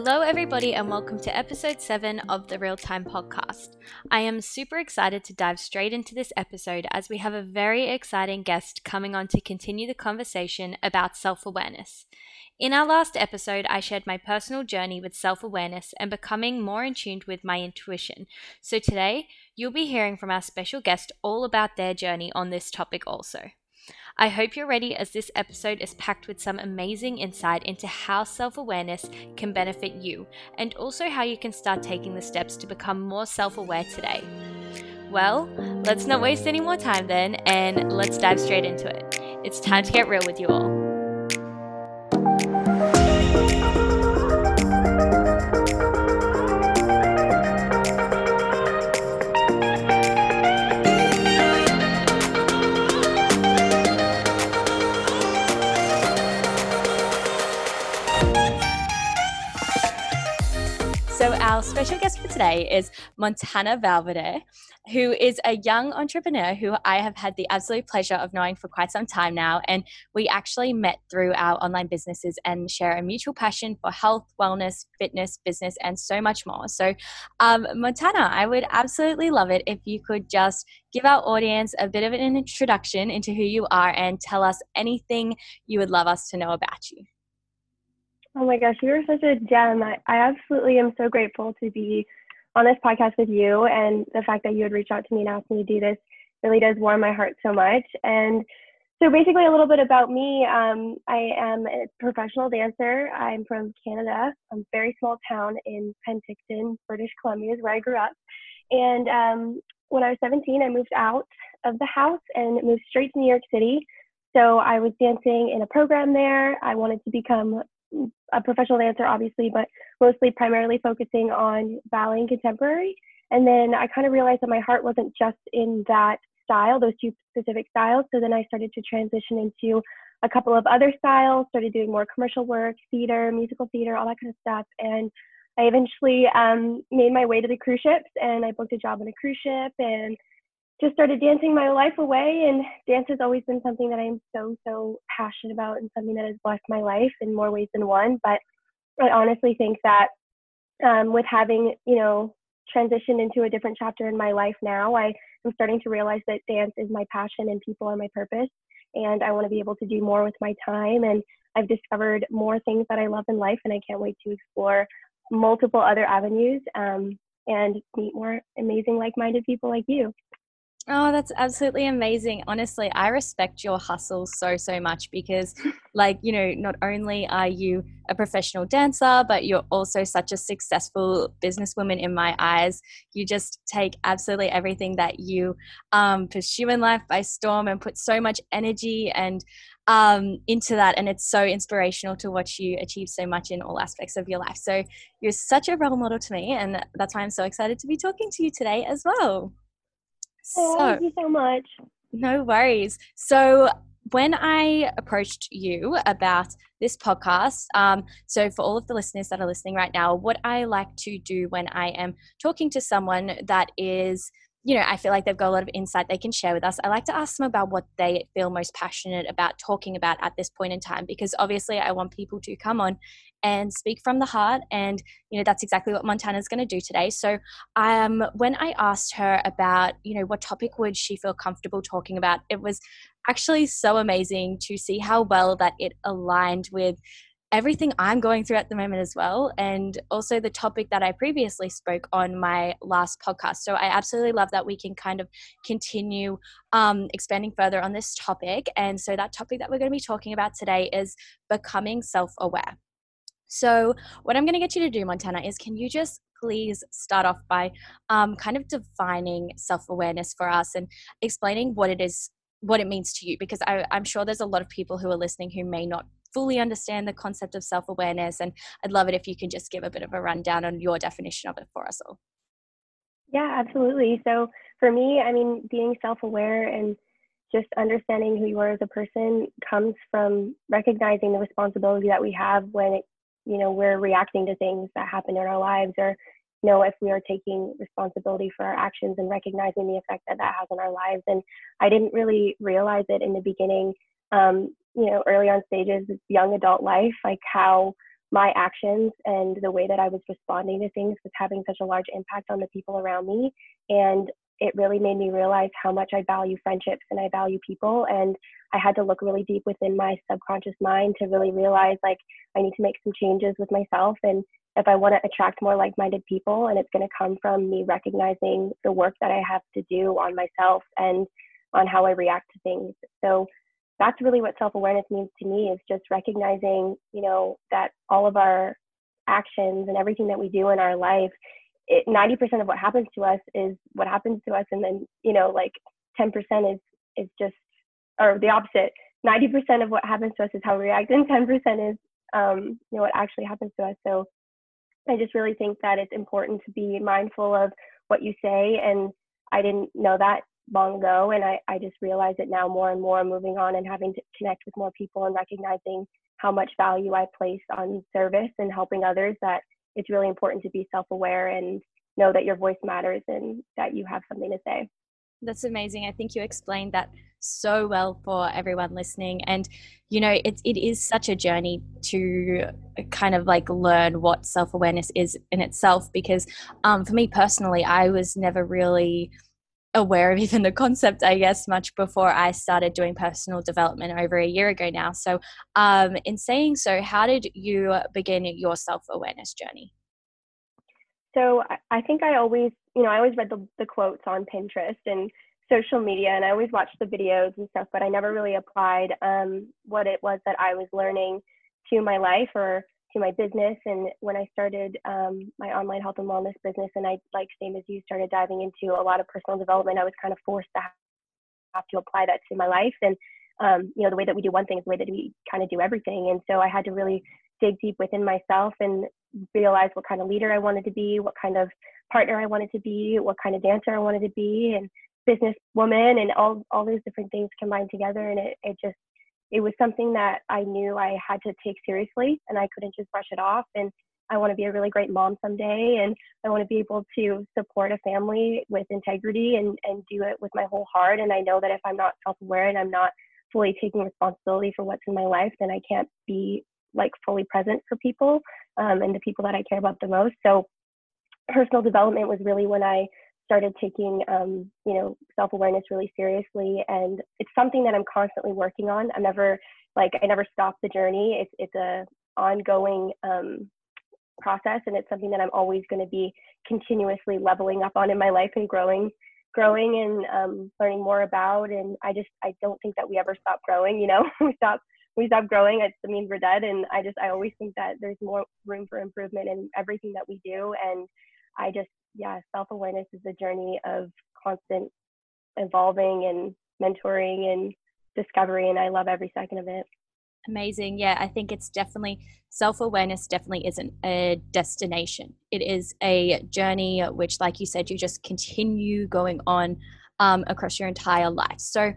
Hello, everybody, and welcome to episode 7 of the Real Time Podcast. I am super excited to dive straight into this episode as we have a very exciting guest coming on to continue the conversation about self awareness. In our last episode, I shared my personal journey with self awareness and becoming more in tune with my intuition. So today, you'll be hearing from our special guest all about their journey on this topic also. I hope you're ready as this episode is packed with some amazing insight into how self awareness can benefit you and also how you can start taking the steps to become more self aware today. Well, let's not waste any more time then and let's dive straight into it. It's time to get real with you all. Our special guest for today is Montana Valverde, who is a young entrepreneur who I have had the absolute pleasure of knowing for quite some time now. And we actually met through our online businesses and share a mutual passion for health, wellness, fitness, business, and so much more. So, um, Montana, I would absolutely love it if you could just give our audience a bit of an introduction into who you are and tell us anything you would love us to know about you. Oh my gosh, you are such a gem. I, I absolutely am so grateful to be on this podcast with you. And the fact that you would reach out to me and ask me to do this really does warm my heart so much. And so, basically, a little bit about me um, I am a professional dancer. I'm from Canada, a very small town in Penticton, British Columbia, is where I grew up. And um, when I was 17, I moved out of the house and moved straight to New York City. So I was dancing in a program there. I wanted to become a professional dancer, obviously, but mostly primarily focusing on ballet and contemporary. And then I kind of realized that my heart wasn't just in that style, those two specific styles. So then I started to transition into a couple of other styles, started doing more commercial work, theater, musical theater, all that kind of stuff. And I eventually um, made my way to the cruise ships and I booked a job on a cruise ship and just started dancing my life away and dance has always been something that i'm so so passionate about and something that has blessed my life in more ways than one. But i honestly think that um, with having you know transitioned into a different chapter in my life now i am starting to realize that dance is my passion and people are my purpose and i want to be able to do more with my time. And i've discovered more things that i love in life and i can't wait to explore multiple other avenues um, and meet more amazing like-minded people like you Oh, that's absolutely amazing. Honestly, I respect your hustle so, so much because, like, you know, not only are you a professional dancer, but you're also such a successful businesswoman in my eyes. You just take absolutely everything that you um, pursue in life by storm and put so much energy and um, into that. And it's so inspirational to watch you achieve so much in all aspects of your life. So you're such a role model to me. And that's why I'm so excited to be talking to you today as well. Oh, so, thank you so much. No worries. So when I approached you about this podcast, um, so for all of the listeners that are listening right now, what I like to do when I am talking to someone that is you know, I feel like they've got a lot of insight they can share with us. I like to ask them about what they feel most passionate about talking about at this point in time because obviously I want people to come on and speak from the heart and you know that's exactly what Montana's going to do today. So I um when I asked her about, you know, what topic would she feel comfortable talking about, it was actually so amazing to see how well that it aligned with everything I'm going through at the moment as well, and also the topic that I previously spoke on my last podcast. So I absolutely love that we can kind of continue um, expanding further on this topic. And so that topic that we're going to be talking about today is becoming self aware. So, what I'm going to get you to do, Montana, is can you just please start off by um, kind of defining self awareness for us and explaining what it is what it means to you because I, am sure there's a lot of people who are listening who may not fully understand the concept of self awareness. And I'd love it if you can just give a bit of a rundown on your definition of it for us all. Yeah, absolutely. So for me, I mean, being self aware and just understanding who you are as a person comes from recognizing the responsibility that we have when it, you know we're reacting to things that happen in our lives or you know if we are taking responsibility for our actions and recognizing the effect that that has on our lives and i didn't really realize it in the beginning um, you know, early on stages young adult life, like how my actions and the way that I was responding to things was having such a large impact on the people around me. And it really made me realize how much I value friendships and I value people. And I had to look really deep within my subconscious mind to really realize like I need to make some changes with myself. And if I want to attract more like minded people, and it's going to come from me recognizing the work that I have to do on myself and on how I react to things. So that's really what self awareness means to me is just recognizing, you know, that all of our actions and everything that we do in our life, it, 90% of what happens to us is what happens to us. And then, you know, like 10% is, is just, or the opposite. 90% of what happens to us is how we react, and 10% is, um, you know, what actually happens to us. So I just really think that it's important to be mindful of what you say. And I didn't know that long ago and I, I just realize it now more and more moving on and having to connect with more people and recognizing how much value I place on service and helping others that it's really important to be self-aware and know that your voice matters and that you have something to say. That's amazing. I think you explained that so well for everyone listening. And, you know, it, it is such a journey to kind of like learn what self awareness is in itself. Because um, for me personally, I was never really aware of even the concept, I guess, much before I started doing personal development over a year ago now. So, um, in saying so, how did you begin your self awareness journey? So, I think I always, you know, I always read the, the quotes on Pinterest and social media, and I always watched the videos and stuff, but I never really applied um, what it was that I was learning to my life or to my business. And when I started um, my online health and wellness business, and I, like same as you, started diving into a lot of personal development, I was kind of forced to have to apply that to my life. And um, you know, the way that we do one thing is the way that we kind of do everything. And so I had to really dig deep within myself and realize what kind of leader I wanted to be, what kind of partner I wanted to be, what kind of dancer I wanted to be, and business woman, and all all these different things combined together. And it it just it was something that I knew I had to take seriously and I couldn't just brush it off. And I want to be a really great mom someday and I want to be able to support a family with integrity and, and do it with my whole heart. And I know that if I'm not self aware and I'm not fully taking responsibility for what's in my life, then I can't be like fully present for people um, and the people that I care about the most. So personal development was really when I started taking um, you know self-awareness really seriously and it's something that i'm constantly working on. I'm never like i never stop the journey. It's it's a ongoing um, process and it's something that i'm always going to be continuously leveling up on in my life and growing growing and um, learning more about and i just i don't think that we ever stop growing you know? We stop we stop growing. It means we're dead and i just i always think that there's more room for improvement in everything that we do and i just yeah, self awareness is a journey of constant evolving and mentoring and discovery, and I love every second of it. Amazing. Yeah, I think it's definitely self awareness, definitely isn't a destination. It is a journey, which, like you said, you just continue going on um, across your entire life. So,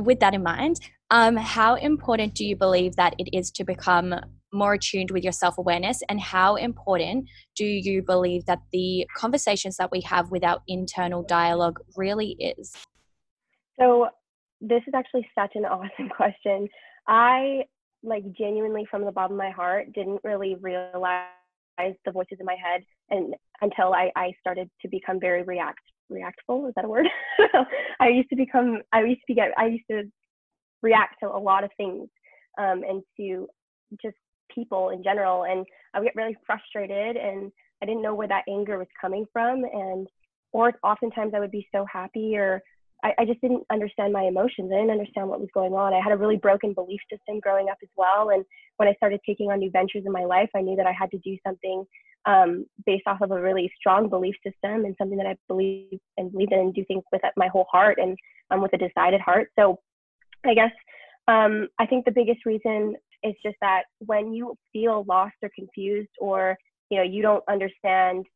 with that in mind, um, how important do you believe that it is to become more attuned with your self awareness? And how important do you believe that the conversations that we have with our internal dialogue really is? So, this is actually such an awesome question. I, like, genuinely from the bottom of my heart, didn't really realize the voices in my head and until I, I started to become very react reactful is that a word i used to become i used to get i used to react to a lot of things um, and to just people in general. And I would get really frustrated and I didn't know where that anger was coming from. And, or oftentimes I would be so happy or I, I just didn't understand my emotions. I didn't understand what was going on. I had a really broken belief system growing up as well. And when I started taking on new ventures in my life, I knew that I had to do something um, based off of a really strong belief system and something that I believe and believe in and do things with my whole heart and um, with a decided heart. So I guess um, I think the biggest reason is just that when you feel lost or confused or you know you don't understand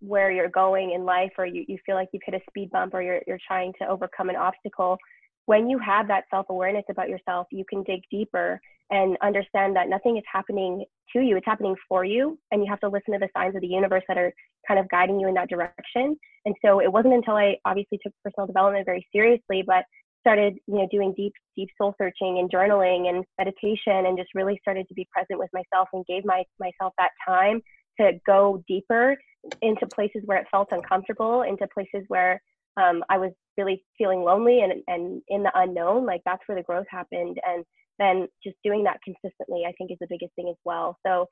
where you're going in life or you, you feel like you've hit a speed bump or you're, you're trying to overcome an obstacle when you have that self-awareness about yourself you can dig deeper and understand that nothing is happening to you. It's happening for you and you have to listen to the signs of the universe that are kind of guiding you in that direction. And so it wasn't until i obviously took personal development very seriously but started, you know, doing deep, deep soul searching and journaling and meditation and just really started to be present with myself and gave my, myself that time to go deeper into places where it felt uncomfortable, into places where um, I was really feeling lonely and, and in the unknown, like that's where the growth happened. And then just doing that consistently, I think is the biggest thing as well. So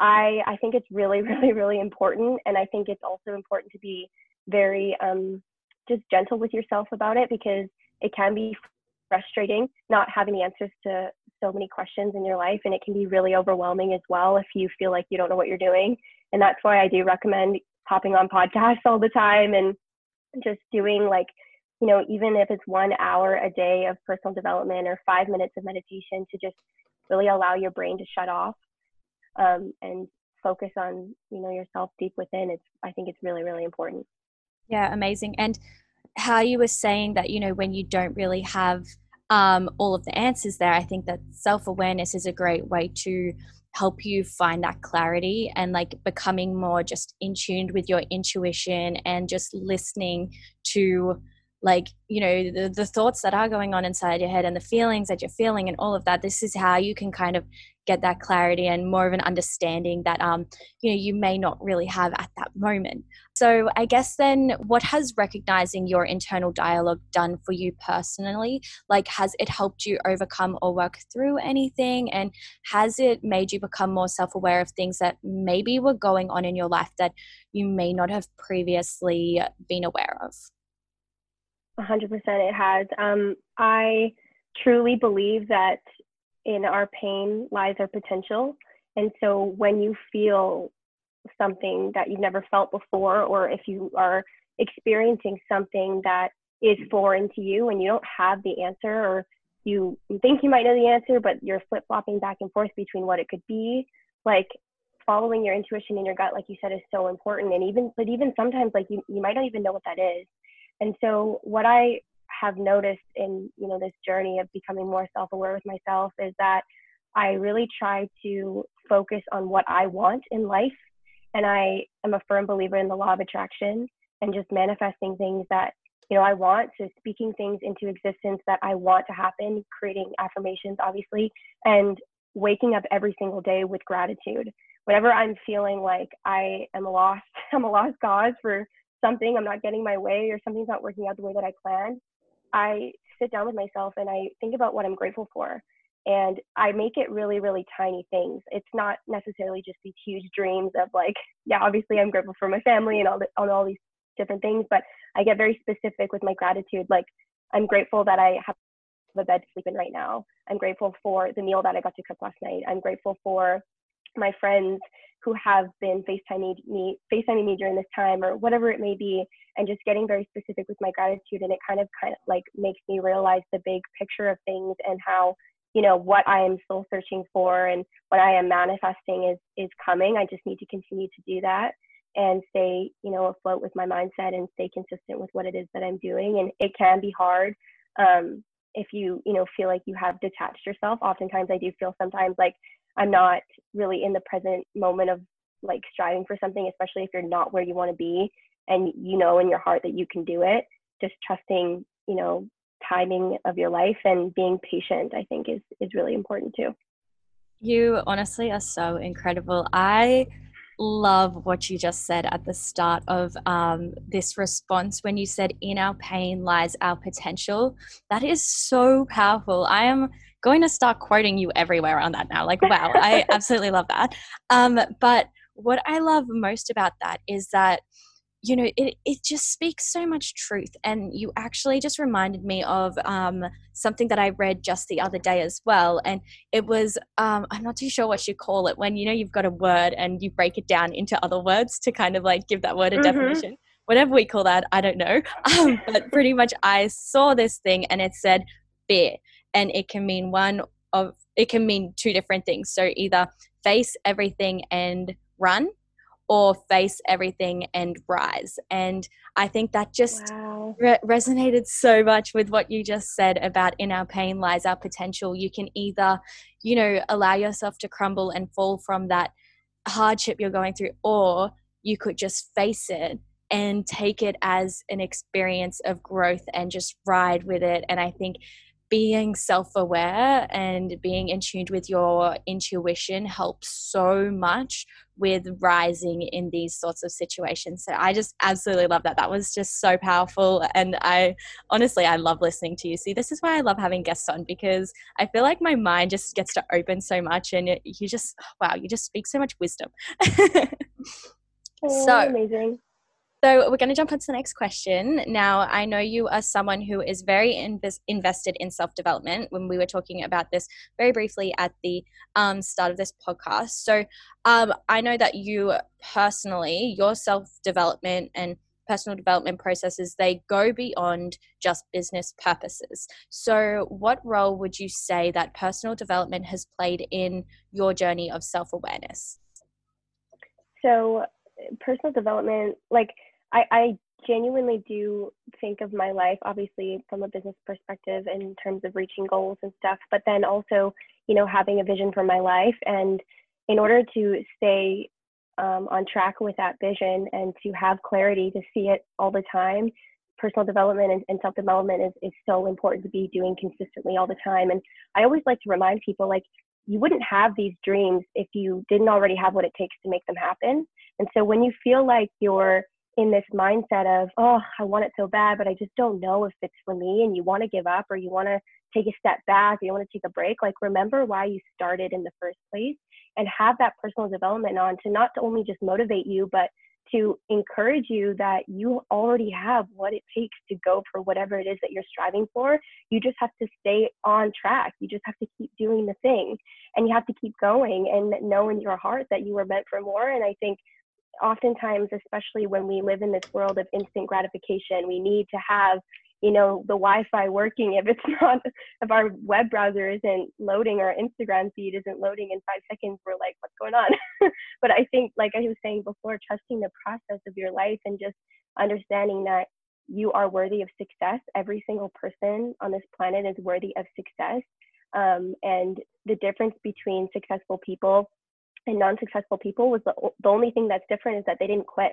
I, I think it's really, really, really important. And I think it's also important to be very um, just gentle with yourself about it because it can be frustrating not having the answers to so many questions in your life. And it can be really overwhelming as well if you feel like you don't know what you're doing. And that's why I do recommend hopping on podcasts all the time and just doing like you know even if it's one hour a day of personal development or five minutes of meditation to just really allow your brain to shut off um, and focus on you know yourself deep within it's i think it's really really important yeah amazing and how you were saying that you know when you don't really have um, all of the answers there i think that self-awareness is a great way to help you find that clarity and like becoming more just in tuned with your intuition and just listening to like you know the, the thoughts that are going on inside your head and the feelings that you're feeling and all of that. This is how you can kind of get that clarity and more of an understanding that um you know you may not really have at that moment. So i guess then what has recognizing your internal dialogue done for you personally? Like has it helped you overcome or work through anything? And has it made you become more self-aware of things that maybe were going on in your life that you may not have previously been aware of? 100% it has. Um, I truly believe that in our pain lies our potential. And so when you feel something that you've never felt before, or if you are experiencing something that is foreign to you and you don't have the answer, or you think you might know the answer, but you're flip flopping back and forth between what it could be, like following your intuition and your gut, like you said, is so important. And even, but even sometimes, like you, you might not even know what that is. And so what I have noticed in, you know, this journey of becoming more self-aware with myself is that I really try to focus on what I want in life. And I am a firm believer in the law of attraction and just manifesting things that, you know, I want. So speaking things into existence that I want to happen, creating affirmations, obviously, and waking up every single day with gratitude. Whenever I'm feeling like I am lost, I'm a lost cause for something, I'm not getting my way, or something's not working out the way that I planned, I sit down with myself and I think about what I'm grateful for. And I make it really, really tiny things. It's not necessarily just these huge dreams of like, yeah, obviously I'm grateful for my family and all, the, all, all these different things, but I get very specific with my gratitude. Like, I'm grateful that I have a bed to sleep in right now. I'm grateful for the meal that I got to cook last night. I'm grateful for my friends who have been FaceTiming me, FaceTiming me during this time or whatever it may be, and just getting very specific with my gratitude. And it kind of kind of like makes me realize the big picture of things and how, you know, what I am soul searching for and what I am manifesting is is coming. I just need to continue to do that and stay, you know, afloat with my mindset and stay consistent with what it is that I'm doing. And it can be hard. Um, if you, you know, feel like you have detached yourself. Oftentimes I do feel sometimes like I'm not really in the present moment of like striving for something, especially if you're not where you want to be and you know in your heart that you can do it. Just trusting, you know, timing of your life and being patient, I think is is really important too. You honestly are so incredible. I love what you just said at the start of um, this response when you said, In our pain lies our potential. That is so powerful. I am going to start quoting you everywhere on that now. Like, wow, I absolutely love that. Um, but what I love most about that is that you know it, it just speaks so much truth and you actually just reminded me of um, something that i read just the other day as well and it was um, i'm not too sure what you call it when you know you've got a word and you break it down into other words to kind of like give that word a mm-hmm. definition whatever we call that i don't know um, but pretty much i saw this thing and it said fear and it can mean one of it can mean two different things so either face everything and run or face everything and rise and i think that just wow. re- resonated so much with what you just said about in our pain lies our potential you can either you know allow yourself to crumble and fall from that hardship you're going through or you could just face it and take it as an experience of growth and just ride with it. And I think being self aware and being in tune with your intuition helps so much with rising in these sorts of situations. So I just absolutely love that. That was just so powerful. And I honestly, I love listening to you. See, this is why I love having guests on because I feel like my mind just gets to open so much and it, you just, wow, you just speak so much wisdom. oh, so amazing. So we're going to jump on to the next question. Now, I know you are someone who is very inv- invested in self development. When we were talking about this very briefly at the um, start of this podcast, so um, I know that you personally, your self development and personal development processes they go beyond just business purposes. So, what role would you say that personal development has played in your journey of self awareness? So, personal development, like I, I genuinely do think of my life, obviously from a business perspective in terms of reaching goals and stuff, but then also, you know, having a vision for my life. And in order to stay um, on track with that vision and to have clarity to see it all the time, personal development and, and self development is, is so important to be doing consistently all the time. And I always like to remind people like, you wouldn't have these dreams if you didn't already have what it takes to make them happen. And so when you feel like you're in this mindset of, oh, I want it so bad, but I just don't know if it's for me, and you want to give up or you want to take a step back or you want to take a break, like remember why you started in the first place and have that personal development on to not to only just motivate you, but to encourage you that you already have what it takes to go for whatever it is that you're striving for. You just have to stay on track. You just have to keep doing the thing and you have to keep going and know in your heart that you were meant for more. And I think oftentimes, especially when we live in this world of instant gratification, we need to have, you know, the Wi-Fi working. If it's not, if our web browser isn't loading our Instagram feed isn't loading in five seconds, we're like, what's going on? but I think, like I was saying before, trusting the process of your life and just understanding that you are worthy of success. Every single person on this planet is worthy of success. Um, and the difference between successful people and non-successful people was the, the only thing that's different is that they didn't quit.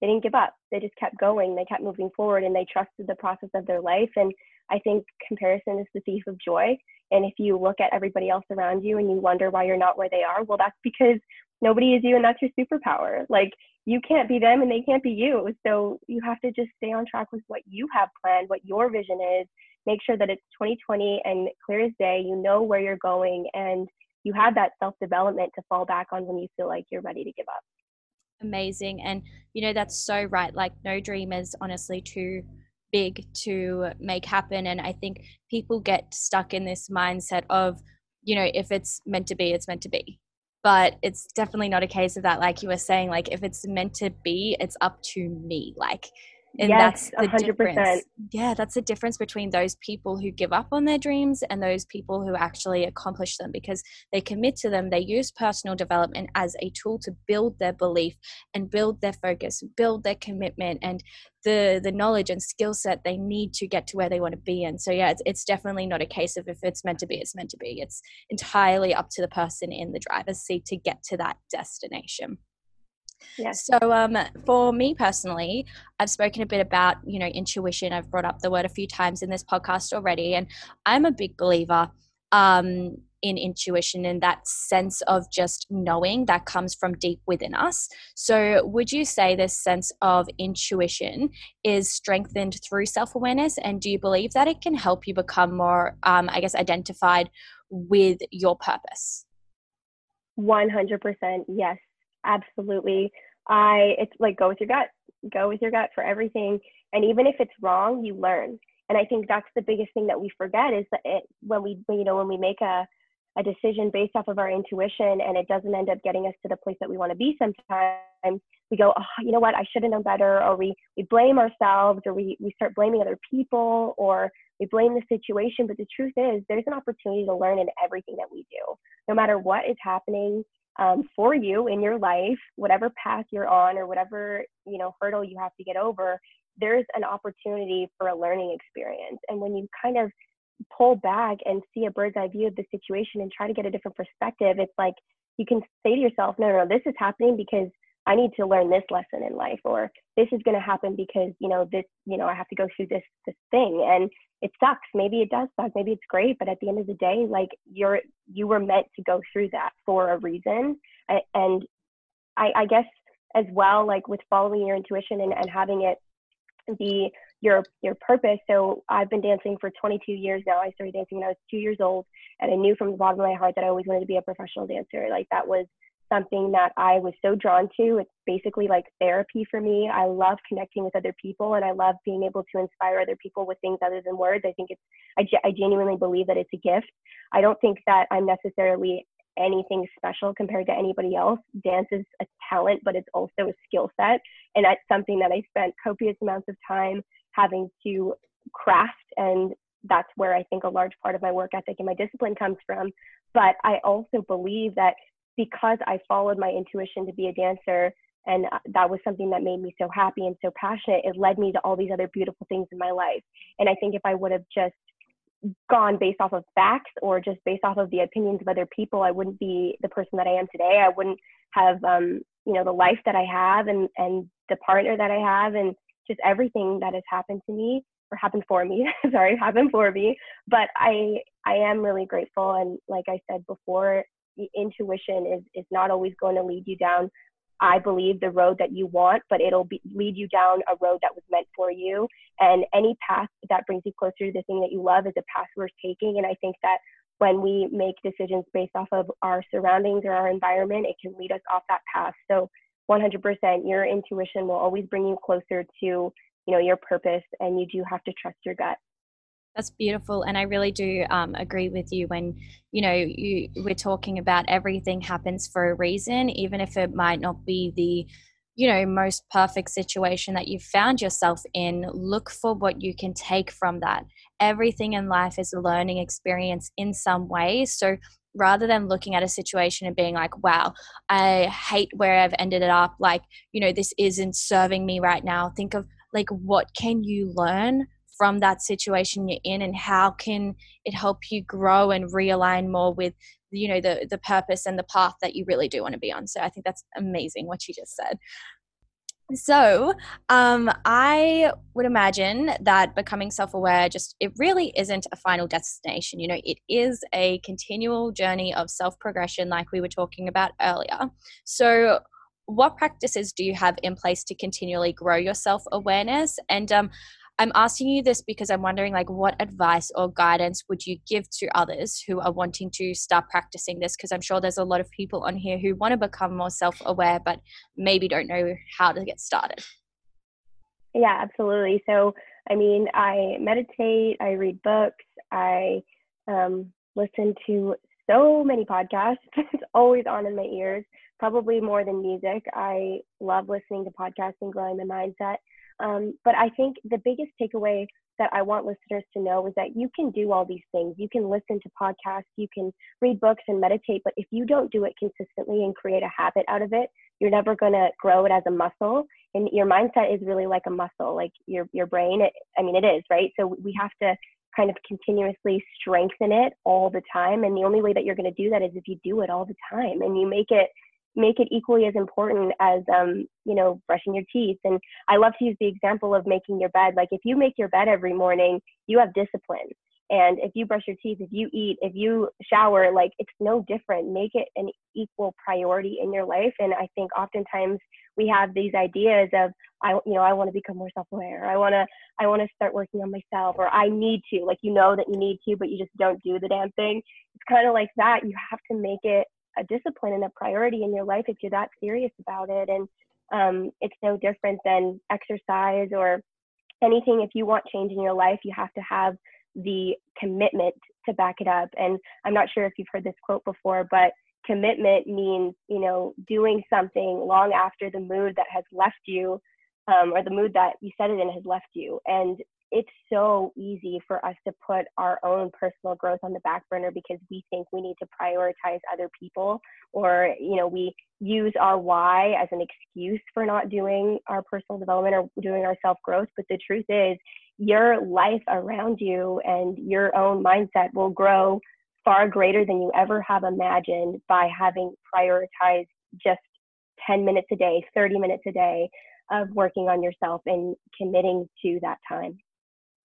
They didn't give up. They just kept going. They kept moving forward and they trusted the process of their life. And i think comparison is the thief of joy. And if you look at everybody else around you and you wonder why you're not where they are well that's because nobody is you and that's your superpower. Like you can't be them and they can't be you. So you have to just stay on track with what you have planned what your vision is. Make sure that it's 2020 and clear as day. You know where you're going and you have that self development to fall back on when you feel like you're ready to give up. Amazing. And, you know, that's so right. Like, no dream is honestly too big to make happen. And I think people get stuck in this mindset of, you know, if it's meant to be, it's meant to be. But it's definitely not a case of that. Like you were saying, like, if it's meant to be, it's up to me. Like, and yes, that's the 100%. difference yeah that's the difference between those people who give up on their dreams and those people who actually accomplish them because they commit to them they use personal development as a tool to build their belief and build their focus build their commitment and the the knowledge and skill set they need to get to where they want to be and so yeah it's, it's definitely not a case of if it's meant to be it's meant to be. It's entirely up to the person in the driver's seat to get to that destination Yes. So, um, for me personally, I've spoken a bit about you know intuition. I've brought up the word a few times in this podcast already, and I'm a big believer um, in intuition and that sense of just knowing that comes from deep within us. So, would you say this sense of intuition is strengthened through self awareness? And do you believe that it can help you become more, um, I guess, identified with your purpose? 100% yes absolutely. I it's like go with your gut. Go with your gut for everything. And even if it's wrong, you learn. And I think that's the biggest thing that we forget is that it, when we you know when we make a a decision based off of our intuition and it doesn't end up getting us to the place that we want to be sometimes we go oh you know what i should have known better or we we blame ourselves or we we start blaming other people or we blame the situation but the truth is there's an opportunity to learn in everything that we do no matter what is happening um, for you in your life, whatever path you're on or whatever you know hurdle you have to get over, there's an opportunity for a learning experience. And when you kind of pull back and see a bird's eye view of the situation and try to get a different perspective, it's like you can say to yourself, no, no, no, this is happening because I need to learn this lesson in life, or this is going to happen because you know this, you know, I have to go through this this thing, and it sucks. Maybe it does suck. Maybe it's great, but at the end of the day, like you're you were meant to go through that for a reason, and I, I guess as well, like with following your intuition and, and having it be your your purpose. So I've been dancing for 22 years now. I started dancing when I was two years old, and I knew from the bottom of my heart that I always wanted to be a professional dancer. Like that was something that I was so drawn to. It's basically like therapy for me. I love connecting with other people, and I love being able to inspire other people with things other than words. I think it's I, I genuinely believe that it's a gift. I don't think that I'm necessarily anything special compared to anybody else. Dance is a talent, but it's also a skill set. And that's something that I spent copious amounts of time having to craft. And that's where I think a large part of my work ethic and my discipline comes from. But I also believe that because I followed my intuition to be a dancer, and that was something that made me so happy and so passionate, it led me to all these other beautiful things in my life. And I think if I would have just gone based off of facts or just based off of the opinions of other people, I wouldn't be the person that I am today. I wouldn't have, um, you know, the life that I have and and the partner that I have and just everything that has happened to me or happened for me. Sorry, happened for me. But I I am really grateful and like I said before, the intuition is is not always going to lead you down I believe the road that you want, but it'll be, lead you down a road that was meant for you. And any path that brings you closer to the thing that you love is a path worth taking. And I think that when we make decisions based off of our surroundings or our environment, it can lead us off that path. So 100%, your intuition will always bring you closer to, you know, your purpose, and you do have to trust your gut. That's beautiful, and I really do um, agree with you when you know you we're talking about everything happens for a reason, even if it might not be the you know most perfect situation that you've found yourself in. Look for what you can take from that. Everything in life is a learning experience in some way, so rather than looking at a situation and being like, wow, I hate where I've ended it up, like, you know, this isn't serving me right now, think of like, what can you learn from that situation you're in and how can it help you grow and realign more with you know the the purpose and the path that you really do want to be on. So i think that's amazing what you just said. So um, i would imagine that becoming self-aware just it really isn't a final destination you know it is a continual journey of self-progression like we were talking about earlier. So what practices do you have in place to continually grow your self-awareness? And um, I'm asking you this because I'm wondering like what advice or guidance would you give to others who are wanting to start practicing this because I'm sure there's a lot of people on here who want to become more self-aware but maybe don't know how to get started. Yeah, absolutely. So, I mean, I meditate, I read books, I um, listen to so many podcasts. it's always on in my ears, probably more than music. I love listening to podcasts and growing my mindset. Um, but I think the biggest takeaway that I want listeners to know is that you can do all these things. You can listen to podcasts, you can read books and meditate, but if you don't do it consistently and create a habit out of it, you're never going to grow it as a muscle. And your mindset is really like a muscle, like your your brain. It, I mean, it is right. So we have to kind of continuously strengthen it all the time. And the only way that you're going to do that is if you do it all the time and you make it make it equally as important as um, you know brushing your teeth. And i love to use the example of making your bed. Like if you make your bed every morning you have discipline. And if you brush your teeth if you eat if you shower like it's no different. Make it an equal priority in your life. And i think oftentimes we have these ideas of i you know i want to become more self-aware. I want to i want to start working on myself or i need to. Like you know that you need to but you just don't do the damn thing. It's kind of like that. You have to make it a discipline and a priority in your life if you're that serious about it. And um, it's no different than exercise or anything. If you want change in your life, you have to have the commitment to back it up. And I'm not sure if you've heard this quote before, but commitment means, you know, doing something long after the mood that has left you um, or the mood that you set it in has left you. And it's so easy for us to put our own personal growth on the back burner because we think we need to prioritize other people or you know we use our why as an excuse for not doing our personal development or doing our self growth but the truth is your life around you and your own mindset will grow far greater than you ever have imagined by having prioritized just 10 minutes a day, 30 minutes a day of working on yourself and committing to that time.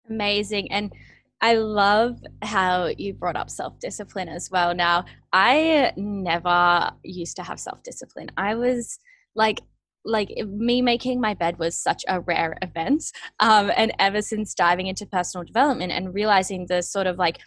Amazing. And I love how you brought up self discipline as well. Now, I never used to have self discipline. I was like, like me making my bed was such a rare event um, and ever since diving into personal development and realizing the sort of like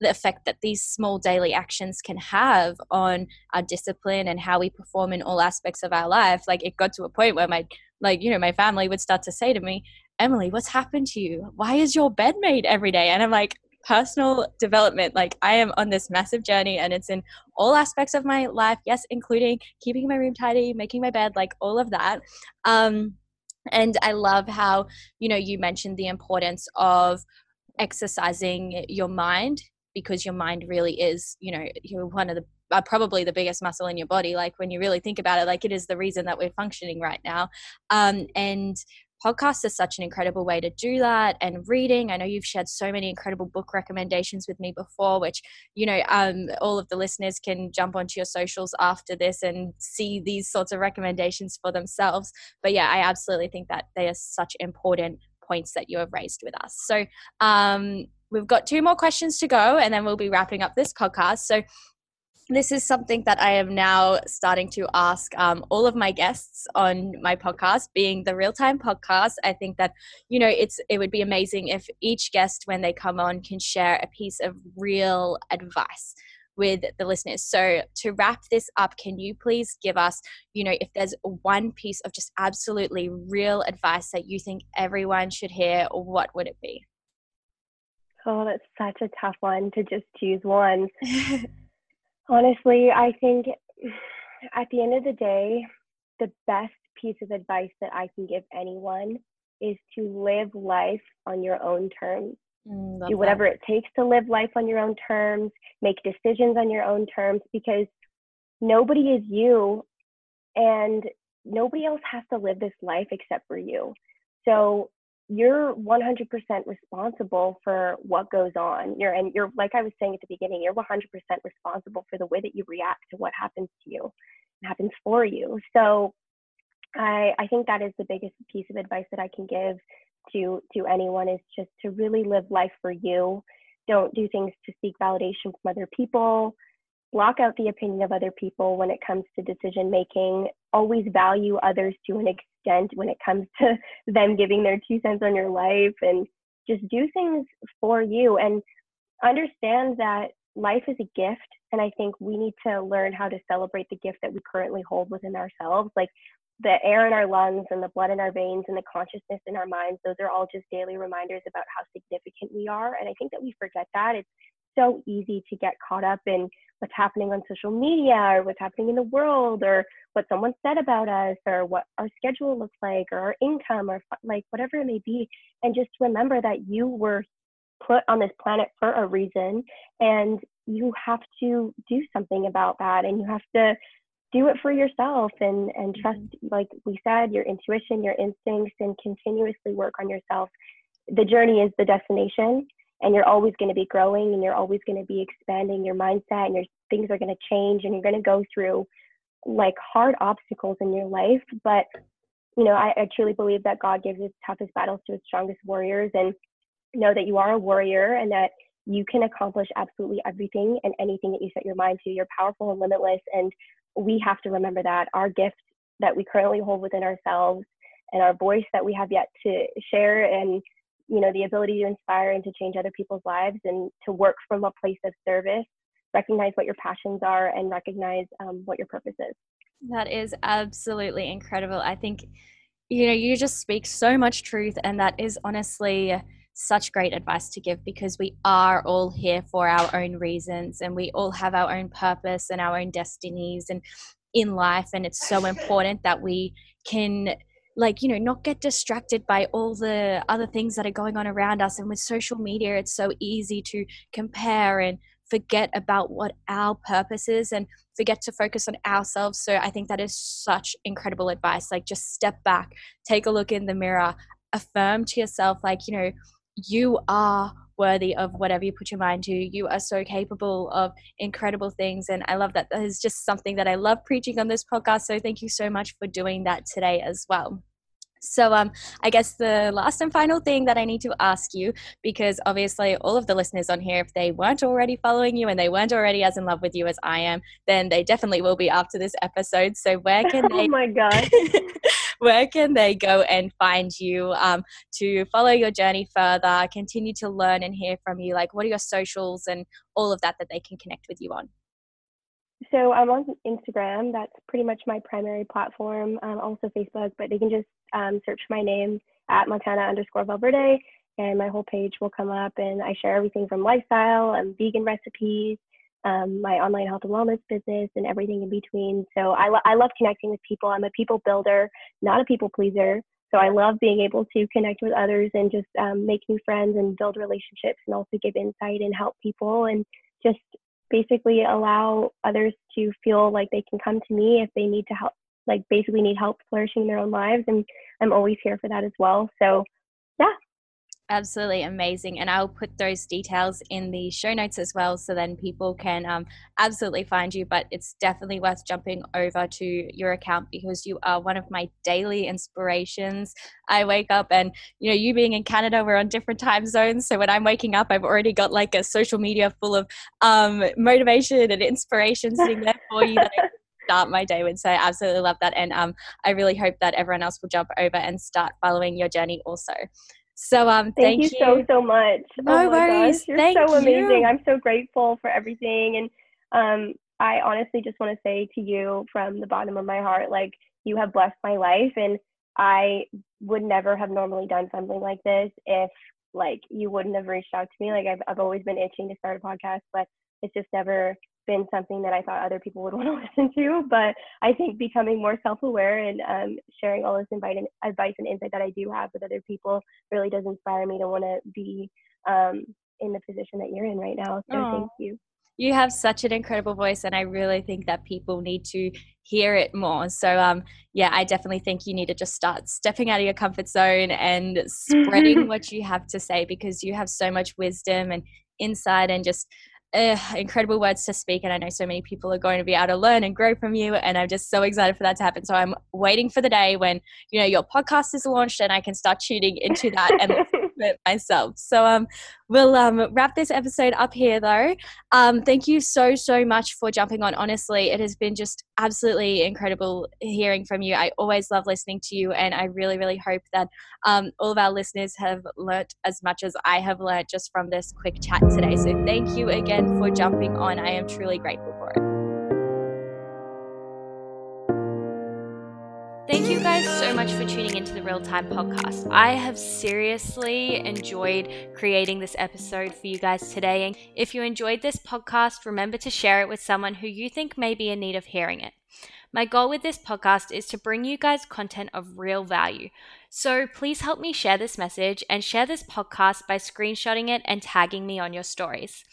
the effect that these small daily actions can have on our discipline and how we perform in all aspects of our life like it got to a point where my like you know my family would start to say to me Emily, what's happened to you? Why is your bed made every day? And I'm like, personal development. Like, I am on this massive journey and it's in all aspects of my life. Yes, including keeping my room tidy, making my bed, like all of that. Um, and I love how, you know, you mentioned the importance of exercising your mind because your mind really is, you know, you're one of the uh, probably the biggest muscle in your body like when you really think about it like it is the reason that we're functioning right now um, and podcasts are such an incredible way to do that and reading. I know you've shared so many incredible book recommendations with me before which you know um, all of the listeners can jump onto your socials after this and see these sorts of recommendations for themselves. But yeah i absolutely think that they are such important points that you have raised with us. So um, we've got two more questions to go and then we'll be wrapping up this podcast. So this is something that I am now starting to ask um, all of my guests on my podcast, being the real time podcast. I think that you know it's it would be amazing if each guest, when they come on, can share a piece of real advice with the listeners. So to wrap this up, can you please give us, you know, if there's one piece of just absolutely real advice that you think everyone should hear, what would it be? Oh, that's such a tough one to just choose one. Honestly, I think at the end of the day, the best piece of advice that I can give anyone is to live life on your own terms. Mm, Do whatever that. it takes to live life on your own terms, make decisions on your own terms, because nobody is you and nobody else has to live this life except for you. So you're 100% responsible for what goes on. You're and you're like I was saying at the beginning, you're 100% responsible for the way that you react to what happens to you, happens for you. So I I think that is the biggest piece of advice that I can give to to anyone is just to really live life for you. Don't do things to seek validation from other people block out the opinion of other people when it comes to decision making always value others to an extent when it comes to them giving their two cents on your life and just do things for you. And understand that life is a gift and i think we need to learn how to celebrate the gift that we currently hold within ourselves. Like the air in our lungs and the blood in our veins and the consciousness in our minds those are all just daily reminders about how significant we are. And i think that we forget that. It's so easy to get caught up in what's happening on social media or what's happening in the world or what someone said about us or what our schedule looks like or our income or like whatever it may be and just remember that you were put on this planet for a reason and you have to do something about that and you have to do it for yourself and and trust mm-hmm. like we said your intuition your instincts and continuously work on yourself the journey is the destination and you're always going to be growing and you're always going to be expanding your mindset and your things are going to change and you're going to go through like hard obstacles in your life. But you know I, I truly believe that god gives his toughest battles to his strongest warriors and know that you are a warrior and that you can accomplish absolutely everything and anything that you set your mind to. You're powerful and limitless and we have to remember that our gift that we currently hold within ourselves and our voice that we have yet to share and you know the ability to inspire and to change other people's lives and to work from a place of service recognize what your passions are and recognize um, what your purpose is. That is absolutely incredible. I think you know you just speak so much truth and that is honestly such great advice to give because we are all here for our own reasons and we all have our own purpose and our own destinies and in life and it's so important that we can like you know not get distracted by all the other things that are going on around us and with social media it's so easy to compare and forget about what our purpose is and forget to focus on ourselves so i think that is such incredible advice like just step back take a look in the mirror affirm to yourself like you know you are worthy of whatever you put your mind to. You are so capable of incredible things. And I love that. That is just something that I love preaching on this podcast. So thank you so much for doing that today as well. So, um, I guess the last and final thing that I need to ask you, because obviously all of the listeners on here, if they weren't already following you and they weren't already as in love with you as I am, then they definitely will be after this episode. So, where can they? oh my god! where can they go and find you um, to follow your journey further, continue to learn and hear from you? Like, what are your socials and all of that that they can connect with you on? So I'm on Instagram. That's pretty much my primary platform. Um, also Facebook, but they can just um, search my name at Montana underscore Valverde, and my whole page will come up. And I share everything from lifestyle and vegan recipes, um, my online health and wellness business, and everything in between. So I, lo- I love connecting with people. I'm a people builder, not a people pleaser. So I love being able to connect with others and just um, make new friends and build relationships, and also give insight and help people and just basically allow others to feel like they can come to me if they need to help like basically need help flourishing their own lives and i'm always here for that as well. So yeah absolutely amazing and i'll put those details in the show notes as well so then people can um, absolutely find you but it's definitely worth jumping over to your account because you are one of my daily inspirations i wake up and you know you being in canada we're on different time zones so when i'm waking up i've already got like a social media full of um, motivation and inspiration sitting there for you that start my day with. So I absolutely love that. And um, I really hope that everyone else will jump over and start following your journey also. So um, thank, thank you, so so much. No oh worries. Gosh, you're thank so amazing. You. I'm so grateful for everything, and um, I honestly just want to say to you from the bottom of my heart, like you have blessed my life, and I would never have normally done something like this if like you wouldn't have reached out to me. Like I've I've always been itching to start a podcast, but it's just never been something that I thought other people would want to listen to. But I think becoming more self aware and um, sharing all this and, advice and insight that I do have with other people really does inspire me to want to be um, in the position that you're in right now. So Aww. thank you. You have such an incredible voice, and I really think that people need to hear it more. So, um, yeah, I definitely think you need to just start stepping out of your comfort zone and spreading what you have to say because you have so much wisdom and insight and just uh, incredible words to speak and i know so many people are going to be able to learn and grow from you and i'm just so excited for that to happen. So i'm waiting for the day when you know your podcast is launched and i can start tuning into that and it myself. So um we'll um wrap this episode up here though. Um thank you so so much for jumping on. Honestly it has been just absolutely incredible hearing from you. I always love listening to you and i really really hope that um all of our listeners have learnt as much as i have learnt just from this quick chat today. So thank you again again for jumping on. I am truly grateful for it. So much for tuning into the Real Time podcast. I have seriously enjoyed creating this episode for you guys today. And if you enjoyed this podcast, remember to share it with someone who you think may be in need of hearing it. My goal with this podcast is to bring you guys content of real value. So please help me share this message and share this podcast by screenshotting it and tagging me on your stories.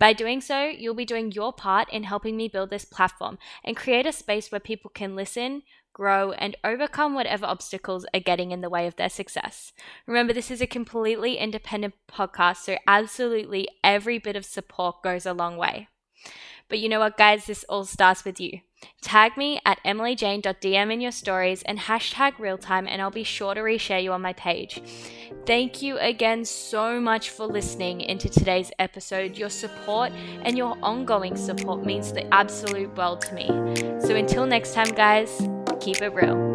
By doing so, you'll be doing your part in helping me build this platform and create a space where people can listen, grow, and overcome whatever obstacles are getting in the way of their success. Remember, this is a completely independent podcast, so absolutely every bit of support goes a long way. But you know what, guys? This all starts with you. Tag me at emilyjane.dm in your stories and hashtag realtime, and I'll be sure to reshare you on my page. Thank you again so much for listening into today's episode. Your support and your ongoing support means the absolute world to me. So until next time, guys, keep it real.